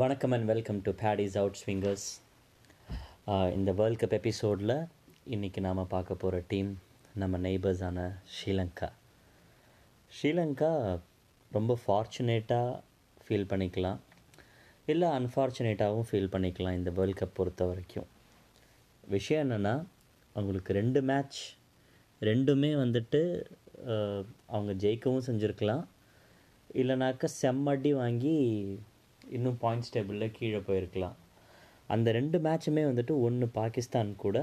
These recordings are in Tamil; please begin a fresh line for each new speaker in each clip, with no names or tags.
வணக்கம் and welcome to Paddy's out swingers இந்த வேர்ல்ட் கப் எபிசோடில் இன்றைக்கி நாம் பார்க்க போகிற டீம் நம்ம நெய்பர்ஸான ஸ்ரீலங்கா. ஸ்ரீலங்கா ரொம்ப ஃபார்ச்சுனேட்டாக ஃபீல் பண்ணிக்கலாம். இல்லை அன்ஃபார்ச்சுனேட்டாகவும் ஃபீல் பண்ணிக்கலாம் இந்த வேர்ல்ட் கப் பொறுத்த வரைக்கும். விஷயம் என்னென்னா அவங்களுக்கு ரெண்டு மேட்ச் ரெண்டுமே வந்துட்டு அவங்க ஜெயிக்கவும் செஞ்சுருக்கலாம். இல்லைனாக்கா செம்மடி வாங்கி இன்னும் பாயிண்ட்ஸ் டேபிளில் கீழே போயிருக்கலாம். அந்த ரெண்டு மேட்சுமே வந்துட்டு ஒன்று பாகிஸ்தான் கூட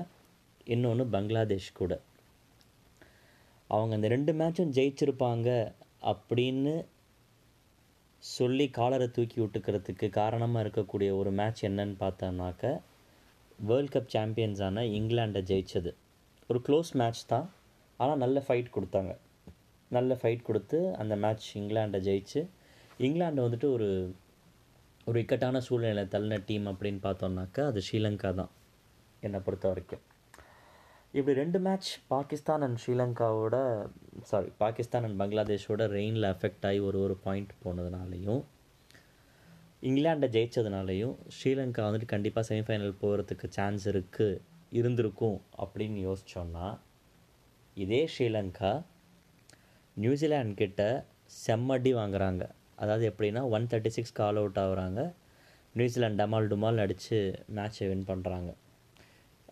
இன்னொன்று பங்களாதேஷ் கூட. அவங்க அந்த ரெண்டு மேட்சும் ஜெயிச்சிருப்பாங்க அப்படின்னு சொல்லி காலரை தூக்கி விட்டுக்கிறதுக்கு காரணமாக இருக்கக்கூடிய ஒரு மேட்ச் என்னன்னு பார்த்தோம்னாக்க வேர்ல்ட் கப் சாம்பியன்ஸான இங்கிலாண்டை ஜெயித்தது ஒரு க்ளோஸ் மேட்ச் தான். ஆனால் நல்ல ஃபைட் கொடுத்தாங்க. நல்ல ஃபைட் கொடுத்து அந்த மேட்ச் இங்கிலாண்டை ஜெயிச்சு இங்கிலாந்து வந்துட்டு ஒரு ஒரு இக்கட்டான சூழ்நிலை தள்ளின டீம் அப்படின்னு பார்த்தோம்னாக்கா அது ஸ்ரீலங்கா தான் என்னை பொறுத்த வரைக்கும். இப்படி ரெண்டு மேட்ச் பாகிஸ்தான் அண்ட் ஸ்ரீலங்காவோட சாரி பாகிஸ்தான் அண்ட் பங்களாதேஷோட ரெயினில் அஃபெக்ட் ஆகி ஒரு ஒரு பாயிண்ட் போனதுனாலையும் இங்கிலாண்டை ஜெயிச்சதுனாலையும் ஸ்ரீலங்கா வந்துட்டு கண்டிப்பாக செமிஃபைனல் போகிறதுக்கு சான்ஸ் இருக்குது இருந்திருக்கும் அப்படின்னு யோசிச்சோன்னா இதே ஸ்ரீலங்கா நியூசிலாண்ட் கிட்ட செம்மடி வாங்குறாங்க. அதாவது எப்படின்னா ஒன் தேர்ட்டி சிக்ஸ் கால் அவுட் ஆகுறாங்க. நியூசிலாந்து டமால் டுமால் அடித்து மேட்சை வின் பண்ணுறாங்க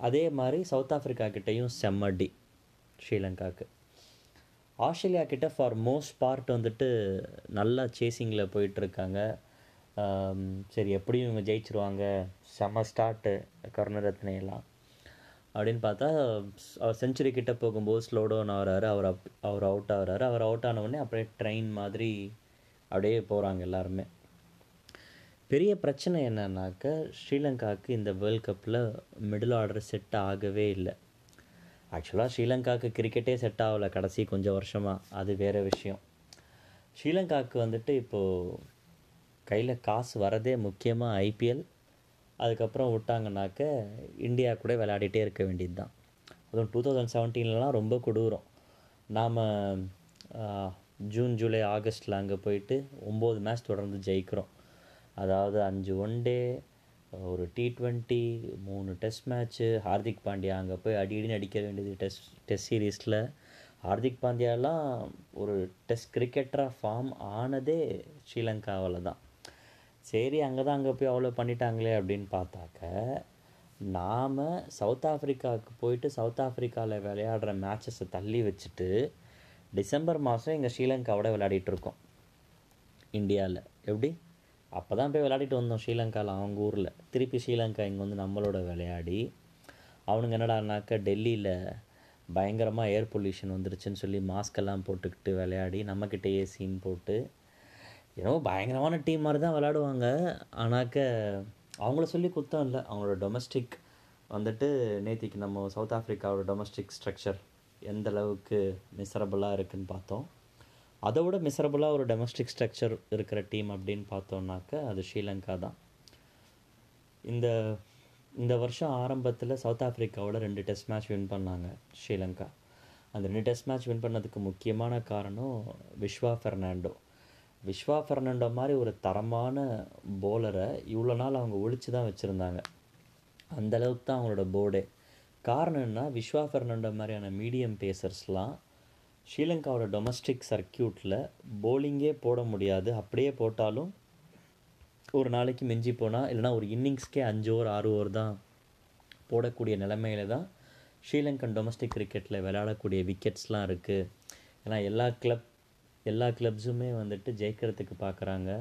அதே மாதிரி சவுத் ஆஃப்ரிக்கா கிட்டேயும் செம்மடி ஸ்ரீலங்காவுக்கு ஆஸ்திரேலியா கிட்ட ஃபார் மோஸ்ட் பார்ட் வந்துட்டு நல்லா சேசிங்கில் போயிட்டுருக்காங்க. சரி எப்படியும் இவங்க ஜெயிச்சிருவாங்க. செம்ம ஸ்டார்ட்டு கருணரத்னையெல்லாம் அப்படின்னு பார்த்தா அவர் செஞ்சுரி கிட்ட போகும்போது ஸ்லோ டவுன் ஆகிறாரு. அவர் அப் அவர் அவுட் ஆகிறாரு. அவர் அவுட் ஆன உடனே அப்படியே ட்ரெயின் மாதிரி அப்படியே போகிறாங்க எல்லாருமே. பெரிய பிரச்சனை என்னன்னாக்க ஸ்ரீலங்காவுக்கு இந்த வேர்ல்ட் கப்பில் மிடில் ஆர்டர் செட் ஆகவே இல்லை. ஆக்சுவலாக ஸ்ரீலங்காவுக்கு கிரிக்கெட்டே செட் ஆகலை கடைசி கொஞ்சம் வருஷமாக அது வேறு விஷயம். ஸ்ரீலங்காவுக்கு வந்துட்டு இப்போது கையில் காசு வரதே முக்கியமாக ஐபிஎல் அதுக்கப்புறம் விட்டாங்கனாக்க இந்தியா கூட விளையாடிட்டே இருக்க வேண்டியது தான் அதுவும் டூ தௌசண்ட் செவன்டீன்லலாம் ரொம்ப கொடூரம். நாம் ஜூன் ஜூலை ஆகஸ்ட்டில் அங்கே போயிட்டு ஒம்பது மேட்ச் தொடர்ந்து ஜெயிக்கிறோம். அதாவது அஞ்சு ஒன் டே ஒரு டி ட்வெண்ட்டி மூணு டெஸ்ட் மேட்ச்சு ஹார்திக் பாண்டியா அங்கே போய் அடிக்கடி அடிக்க வேண்டியது டெஸ்ட் டெஸ்ட் சீரீஸில் ஹார்திக் பாண்டியாலாம் ஒரு டெஸ்ட் கிரிக்கெட்டராக ஃபார்ம் ஆனதே ஸ்ரீலங்காவில் தான். சரி அங்கே தான் அங்கே போய் அவ்வளோ பண்ணிட்டாங்களே அப்படின்னு பார்த்தாக்க நாம் சவுத் ஆஃப்ரிக்காவுக்கு போயிட்டு சவுத் ஆஃப்ரிக்காவில் விளையாடுற மேட்சஸை தள்ளி வச்சுட்டு டிசம்பர் மாதம் எங்கள் ஸ்ரீலங்காவோட விளையாடிட்டு இருக்கோம் இந்தியாவில். எப்படி? அப்போ தான் போய் விளையாடிட்டு வந்தோம் ஸ்ரீலங்காவில் அவங்க ஊரில். திருப்பி ஸ்ரீலங்கா இங்கே வந்து நம்மளோட விளையாடி அவனுங்க என்னடானாக்கா டெல்லியில் பயங்கரமாக ஏர் பொல்யூஷன் வந்துருச்சுன்னு சொல்லி மாஸ்கெல்லாம் போட்டுக்கிட்டு விளையாடி நம்மக்கிட்டேயே சீன் போட்டு ஏன்னோ பயங்கரமான டீம் மாதிரி தான் விளையாடுவாங்க. ஆனாக்க அவங்கள சொல்லி குத்தம் இல்லை. அவங்களோட டொமஸ்டிக் வந்துட்டு நேத்திக்கு நம்ம சவுத் ஆஃப்ரிக்காவோட டொமஸ்டிக் ஸ்ட்ரக்சர் எந்த அளவுக்கு மிசரபுளாக இருக்குன்னு பார்த்தோம். அதை விட மிசரபுளாக ஒரு டொமஸ்டிக் ஸ்ட்ரக்சர் இருக்கிற டீம் அப்படின்னு பார்த்தோம்னாக்க அது ஸ்ரீலங்கா தான். இந்த இந்த வருஷம் ஆரம்பத்தில் சவுத் ஆஃப்ரிக்காவோட ரெண்டு டெஸ்ட் மேட்ச் வின் பண்ணாங்க ஸ்ரீலங்கா. அந்த ரெண்டு டெஸ்ட் மேட்ச் வின் பண்ணதுக்கு முக்கியமான காரணம் விஸ்வா ஃபெர்னாண்டோ விஸ்வா ஃபெர்னாண்டோ மாதிரி ஒரு தரமான போலரை இவ்வளோ நாள் அவங்க ஒழிச்சு தான் வச்சுருந்தாங்க. அந்தளவுக்கு தான் அவங்களோட போர்டே காரணம் என்ன? விஸ்வா ஃபெர்னண்டோ மாதிரியான மீடியம் பேசர்ஸ்லாம் ஸ்ரீலங்காவோட டொமஸ்டிக் சர்க்கியூட்டில் போலிங்கே போட முடியாது. அப்படியே போட்டாலும் ஒரு நாளைக்கு மிஞ்சி போனால் இல்லைனா ஒரு இன்னிங்ஸ்க்கே அஞ்சு ஓவர் ஆறு ஓவர் தான் போடக்கூடிய நிலைமையில தான் ஸ்ரீலங்கன் டொமஸ்டிக் கிரிக்கெட்டில் விளையாடக்கூடிய விக்கெட்ஸ்லாம் இருக்குது ஏன்னா எல்லா கிளப் எல்லா கிளப்ஸுமே வந்துட்டு ஜெயிக்கிறதுக்கு பார்க்குறாங்க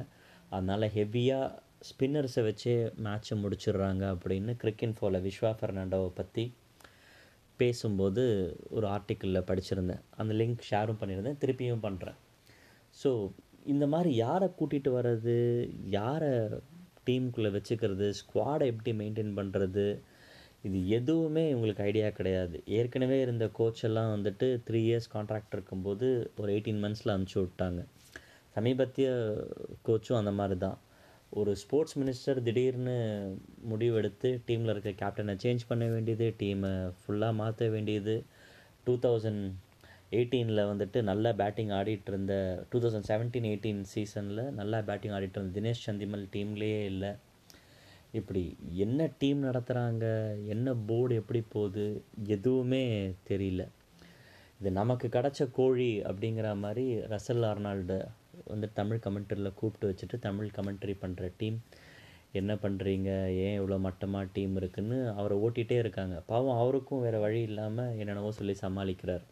அதனால் ஹெவியாக ஸ்பின்னர்ஸை வச்சே மேட்ச்சை முடிச்சிடுறாங்க அப்படின்னு கிரிக்கெட் ஃபோல விஸ்வா ஃபெர்னாண்டோவை பற்றி பேசும்போது ஒரு ஆர்டிக்கிளில் படிச்சிருந்தேன். அந்த லிங்க் ஷேரும் பண்ணியிருந்தேன். திருப்பியும் பண்ணுறேன் ஸோ இந்த மாதிரி யாரை கூட்டிகிட்டு வர்றது? யாரை டீமுக்குள்ளே வச்சுக்கிறது? ஸ்குவாடை எப்படி மெயின்டைன் பண்ணுறது இது எதுவுமே இவங்களுக்கு ஐடியா கிடையாது. ஏற்கனவே இருந்த கோச் எல்லாம் வந்துட்டு த்ரீ இயர்ஸ் கான்ட்ராக்ட் இருக்கும்போது ஒரு எயிட்டீன் மந்த்ஸில் அனுப்பிச்சி விட்டாங்க. சமீபத்திய கோச்சும் அந்த மாதிரி தான். ஒரு ஸ்போர்ட்ஸ் மினிஸ்டர் திடீர்னு முடிவெடுத்து டீமில் இருக்க கேப்டனை சேஞ்ச் பண்ண வேண்டியது டீமை ஃபுல்லாக மாற்ற வேண்டியது. டூ தௌசண்ட் எயிட்டீனில் வந்துட்டு நல்லா பேட்டிங் ஆடிட்டு இருந்த டூ தௌசண்ட் செவன்டீன் எயிட்டீன் சீசனில் நல்லா பேட்டிங் ஆடிட்டு இருந்த தினேஷ் சந்திமல் டீம்லேயே இல்லை. இப்படி என்ன டீம் நடத்துகிறாங்க என்ன போர்டு எப்படி போகுது எதுவுமே தெரியல. இது நமக்கு கிடச்ச கோழி அப்படிங்கிற மாதிரி ரசல் ஆர்னால்டு வந்து தமிழ் கமெண்ட்ரியில் கூப்பிட்டு வச்சுட்டு தமிழ் கமெண்ட்ரி பண்ணுற டீம் என்ன பண்ணுறீங்க ஏன் இவ்வளோ மட்டமாக டீம் இருக்குதுன்னு அவரை ஓட்டிகிட்டே இருக்காங்க. பாவம் அவருக்கும் வேறு வழி இல்லாமல் என்னென்னவோ சொல்லி சமாளிக்கிறார்.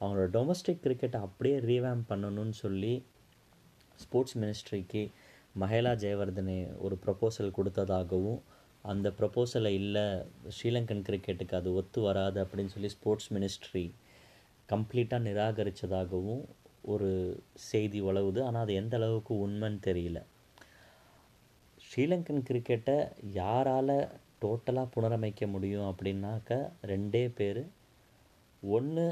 அவங்களோட டொமஸ்டிக் கிரிக்கெட்டை அப்படியே ரீவேம் பண்ணணும்னு சொல்லி ஸ்போர்ட்ஸ் மினிஸ்ட்ரிக்கு மஹேலா ஜெயவர்தனே ஒரு ப்ரப்போசல் கொடுத்ததாகவும் அந்த ப்ரப்போசலை இல்லை ஸ்ரீலங்கன் கிரிக்கெட்டுக்கு அது ஒத்து வராது அப்படின்னு சொல்லி ஸ்போர்ட்ஸ் மினிஸ்ட்ரி கம்ப்ளீட்டாக நிராகரித்ததாகவும் ஒரு செய்தி உழவுது ஆனால் அது எந்த அளவுக்கு உண்மைன்னு தெரியல. ஸ்ரீலங்கன் கிரிக்கெட்டை யாரால் டோட்டலாக புனரமைக்க முடியும் அப்படின்னாக்க ரெண்டே பேர். ஒன்று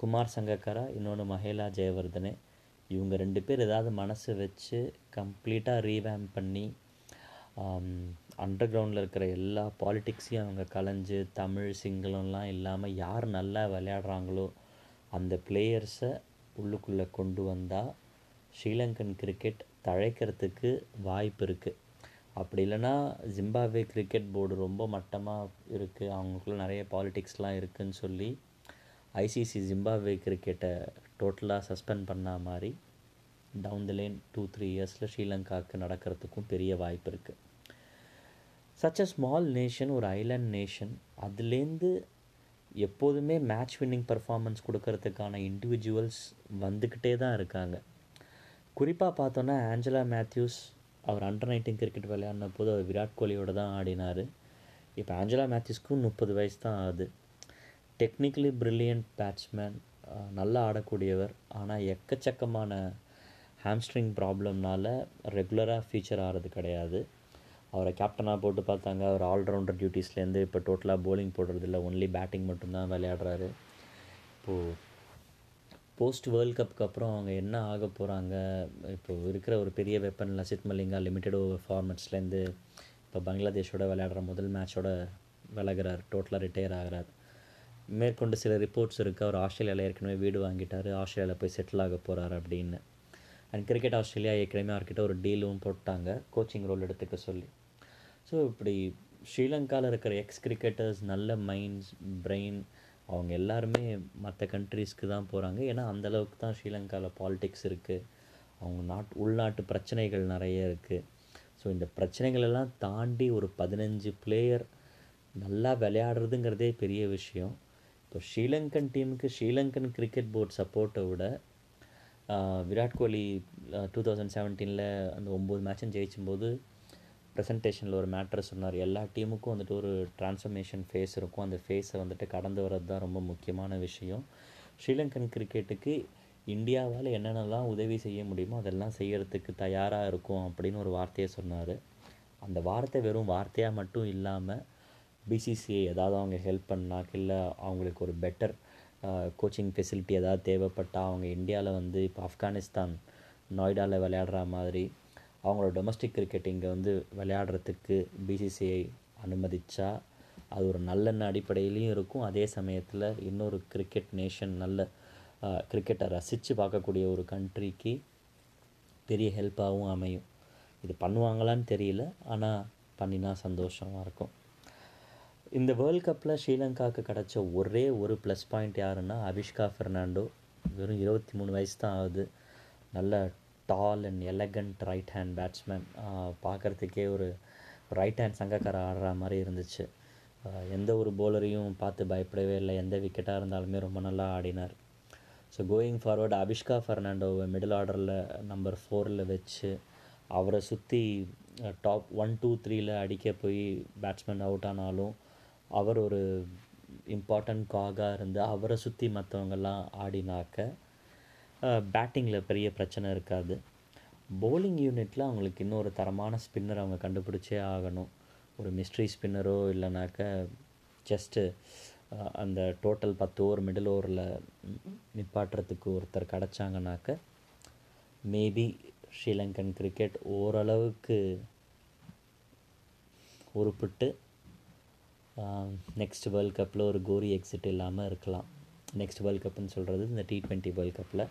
குமார் சங்கக்காரா இன்னொன்று மஹேலா ஜெயவர்தனே. இவங்க ரெண்டு பேர் ஏதாவது மனசு வச்சு கம்ப்ளீட்டாக ரீவேம் பண்ணி அண்டர் கிரவுண்டில் இருக்கிற எல்லா பாலிட்டிக்ஸையும் அவங்க கலைஞ்சு தமிழ் சிங்களம்லாம் இல்லாமல் யார் நல்லா விளையாடுறாங்களோ அந்த பிளேயர்ஸை உள்ளுக்குள்ளே கொண்டு வந்தால் ஸ்ரீலங்கன் கிரிக்கெட் தழைக்கிறதுக்கு வாய்ப்பு இருக்குது அப்படி இல்லைன்னா ஜிம்பாப்வே கிரிக்கெட் போர்டு ரொம்ப மட்டமாக இருக்குது அவங்களுக்குள்ள நிறைய பாலிட்டிக்ஸ்லாம் இருக்குதுன்னு சொல்லி ஐசிசி ஜிம்பாப்வே கிரிக்கெட்டை டோட்டலாக சஸ்பெண்ட் பண்ண மாதிரி down the lane two three இயர்ஸில் ஸ்ரீலங்காவுக்கு நடக்கிறதுக்கும் பெரிய வாய்ப்பு இருக்குது சச் அ ஸ்மால் நேஷன் ஒரு ஐலண்ட் நேஷன் அதுலேருந்து எப்போதுமே மேட்ச் வின்னிங் பர்ஃபார்மன்ஸ் கொடுக்கறதுக்கான இண்டிவிஜுவல்ஸ் வந்துக்கிட்டே தான் இருக்காங்க. குறிப்பாக பார்த்தோன்னா ஆஞ்சலா மேத்யூஸ் அவர் அண்டர் நைன்டீன் கிரிக்கெட் விளையாடின போது அவர் விராட் கோலியோட தான் ஆடினார். இப்போ ஆஞ்சலா மேத்யூஸ்க்கும் முப்பது வயசு தான் ஆகுது. டெக்னிக்கலி ப்ரில்லியன்ட் பேட்ஸ்மேன் நல்லா ஆடக்கூடியவர். ஆனால் எக்கச்சக்கமான ஹாம்ஸ்ட்ரிங் ப்ராப்ளம்னால ரெகுலராக ஃபீச்சர் ஆகிறது கிடையாது. அவரை கேப்டனாக போட்டு பார்த்தாங்க. அவர் ஆல்ரவுண்டர் டியூட்டிஸ்லேருந்து இப்போ டோட்டலாக போலிங் போடுறதில்ல. ஒன்லி பேட்டிங் மட்டும்தான் விளையாடுறாரு. இப்போது போஸ்ட் வேர்ல்ட் கப்புக்கு அப்புறம் அவங்க என்ன ஆக போகிறாங்க இப்போ இருக்கிற ஒரு பெரிய weapon Lasith Malinga limited over ஃபார்மெட்ஸ்லேருந்து இப்போ பங்களாதேஷோட விளையாடுற முதல் மேட்சோட விலகிறார். டோட்டலாக ரிட்டையர் ஆகிறார். மேற்கொண்டு சில ரிப்போர்ட்ஸ் இருக்குது அவர் ஆஸ்திரேலியாவில் ஏற்கனவே வீடு வாங்கிட்டார். ஆஸ்திரேலியாவில் போய் செட்டில் ஆக போகிறார் அப்படின்னு. அண்ட் கிரிக்கெட் ஆஸ்திரேலியா ஏற்கனவே அவர்கிட்ட ஒரு டீலும் போட்டாங்க. கோச்சிங் ரோல் எடுத்துக்க சொல்லி. ஸோ இப்படி ஸ்ரீலங்காவில் இருக்கிற எக்ஸ் கிரிக்கெட்டர்ஸ் நல்ல மைண்ட்ஸ் பிரெயின் அவங்க எல்லாருமே மற்ற கண்ட்ரீஸ்க்கு தான் போகிறாங்க ஏன்னா அந்தளவுக்கு தான் ஸ்ரீலங்காவில் பாலிடிக்ஸ் இருக்குது அவங்க நாட் உள்நாட்டு பிரச்சனைகள் நிறைய இருக்குது ஸோ இந்த பிரச்சனைகள் எல்லாம் தாண்டி ஒரு பதினஞ்சு பிளேயர் நல்லா விளையாடுறதுங்கிறதே பெரிய விஷயம். இப்போ ஸ்ரீலங்கன் டீமுக்கு ஸ்ரீலங்கன் கிரிக்கெட் போர்ட் சப்போர்ட்டை விட விராட் கோலி டூ தௌசண்ட் செவன்டீனில் அந்த ஒம்பது மேட்சும் ஜெயிச்சும்போது ப்ரெசன்டேஷனில் ஒரு மேட்ரு சொன்னார். எல்லா டீமுக்கும் வந்துட்டு ஒரு ட்ரான்ஸ்ஃபர்மேஷன் ஃபேஸ் இருக்கும். அந்த ஃபேஸை வந்துட்டு கடந்து வர்றது தான் ரொம்ப முக்கியமான விஷயம். ஸ்ரீலங்கன் கிரிக்கெட்டுக்கு இந்தியாவால் என்னென்னலாம் உதவி செய்ய முடியுமோ அதெல்லாம் செய்கிறதுக்கு தயாராக இருக்கும் அப்படின்னு ஒரு வார்த்தையை சொன்னார். அந்த வார்த்தை வெறும் வார்த்தையாக மட்டும் இல்லாமல் பிசிசிஐ ஏதாவது அவங்க ஹெல்ப் பண்ணாக்க இல்லை அவங்களுக்கு ஒரு பெட்டர் கோச்சிங் ஃபெசிலிட்டி ஏதாவது தேவைப்பட்டால் அவங்க இந்தியாவில் வந்து இப்போ ஆப்கானிஸ்தான் நொய்டாவில் விளையாடுற மாதிரி அவங்களோட டொமஸ்டிக் கிரிக்கெட் இங்கே வந்து விளையாடுறதுக்கு பிசிசிஐ அனுமதித்தா அது ஒரு நல்லெண்ண அடிப்படையிலையும் இருக்கும். அதே சமயத்தில் இன்னொரு கிரிக்கெட் நேஷன் நல்ல கிரிக்கெட்டை ரசித்து பார்க்கக்கூடிய ஒரு கண்ட்ரிக்கு பெரிய ஹெல்ப்பாகவும் அமையும். இது பண்ணுவாங்களான்னு தெரியல ஆனால் பண்ணினா சந்தோஷமாக இருக்கும். இந்த வேர்ல்ட் கப்பில் ஸ்ரீலங்காவுக்கு கிடச்ச ஒரே ஒரு ப்ளஸ் பாயிண்ட் யாருன்னா அவிஷ்கா ஃபெர்னாண்டோ வெறும் இருபத்தி மூணு வயசு தான் ஆகுது. நல்ல tall and elegant right hand batsman பார்க்குறதுக்கே ஒரு ரைட் ஹேண்ட் சங்கக்கார ஆடுற மாதிரி இருந்துச்சு. எந்த ஒரு போலரையும் பார்த்து பயப்படவே இல்லை. எந்த விக்கெட்டாக இருந்தாலுமே ரொம்ப நல்லா ஆடினார். ஸோ கோயிங் ஃபார்வர்டு அபிஷ்கா ஃபெர்னாண்டோவை மிடில் ஆர்டரில் நம்பர் ஃபோரில் வச்சு அவரை சுற்றி டாப் ஒன் டூ த்ரீயில் அடிக்க போய் பேட்ஸ்மேன் அவுட் ஆனாலும் அவர் ஒரு இம்பார்ட்டண்ட் காகாக இருந்து அவரை சுற்றி மற்றவங்கெல்லாம் ஆடினாக்க பேட்டிங்கில் பெரிய பிரச்சனை இருக்காது. போலிங் யூனிட்டில் அவங்களுக்கு இன்னும் ஒரு தரமான ஸ்பின்னர் அவங்க கண்டுபிடிச்சே ஆகணும். ஒரு மிஸ்ட்ரி ஸ்பின்னரோ இல்லைனாக்க ஜஸ்ட்டு அந்த டோட்டல் பத்து ஓவர் மிடில் ஓவரில் நிப்பாட்டுறதுக்கு ஒருத்தர் கிடச்சாங்கனாக்க மேபி ஸ்ரீலங்கன் கிரிக்கெட் ஓரளவுக்கு உருப்பிட்டு நெக்ஸ்ட் வேர்ல்ட் கப்பில் ஒரு கோரி எக்ஸிட் இல்லாமல் இருக்கலாம். நெக்ஸ்ட் வேர்ல்ட் கப்புன்னு சொல்கிறது இந்த டி ட்வெண்ட்டி வேர்ல்ட் கப்பில்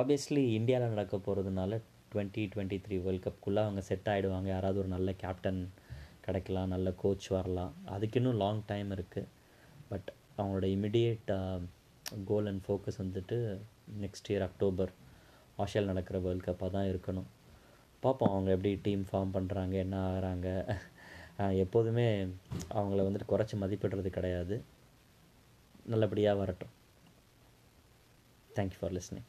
ஆப்வியஸ்லி இந்தியாவில் நடக்க போகிறதுனால டுவெண்ட்டி டுவெண்ட்டி த்ரீ வேர்ல்ட் கப்புக்குள்ளே அவங்க செட் ஆகிடுவாங்க யாராவது ஒரு நல்ல கேப்டன் கிடைக்கலாம் நல்ல கோச் வரலாம். அதுக்கு இன்னும் லாங் டைம் இருக்குது பட் அவங்களோட இமிடியேட் கோல் அண்ட் ஃபோக்கஸ் வந்துட்டு நெக்ஸ்ட் இயர் அக்டோபர் ஆஸ்திரேலியா நடக்கிற வேர்ல்ட் கப்பாக தான் இருக்கணும். பார்ப்போம் அவங்க எப்படி டீம் ஃபார்ம் பண்ணுறாங்க என்ன ஆகிறாங்க. எப்போதுமே அவங்கள வந்துட்டு குறைச்சி மதிப்பிடுறது கிடையாது. நல்லபடியாக வரட்டும். Thank you for listening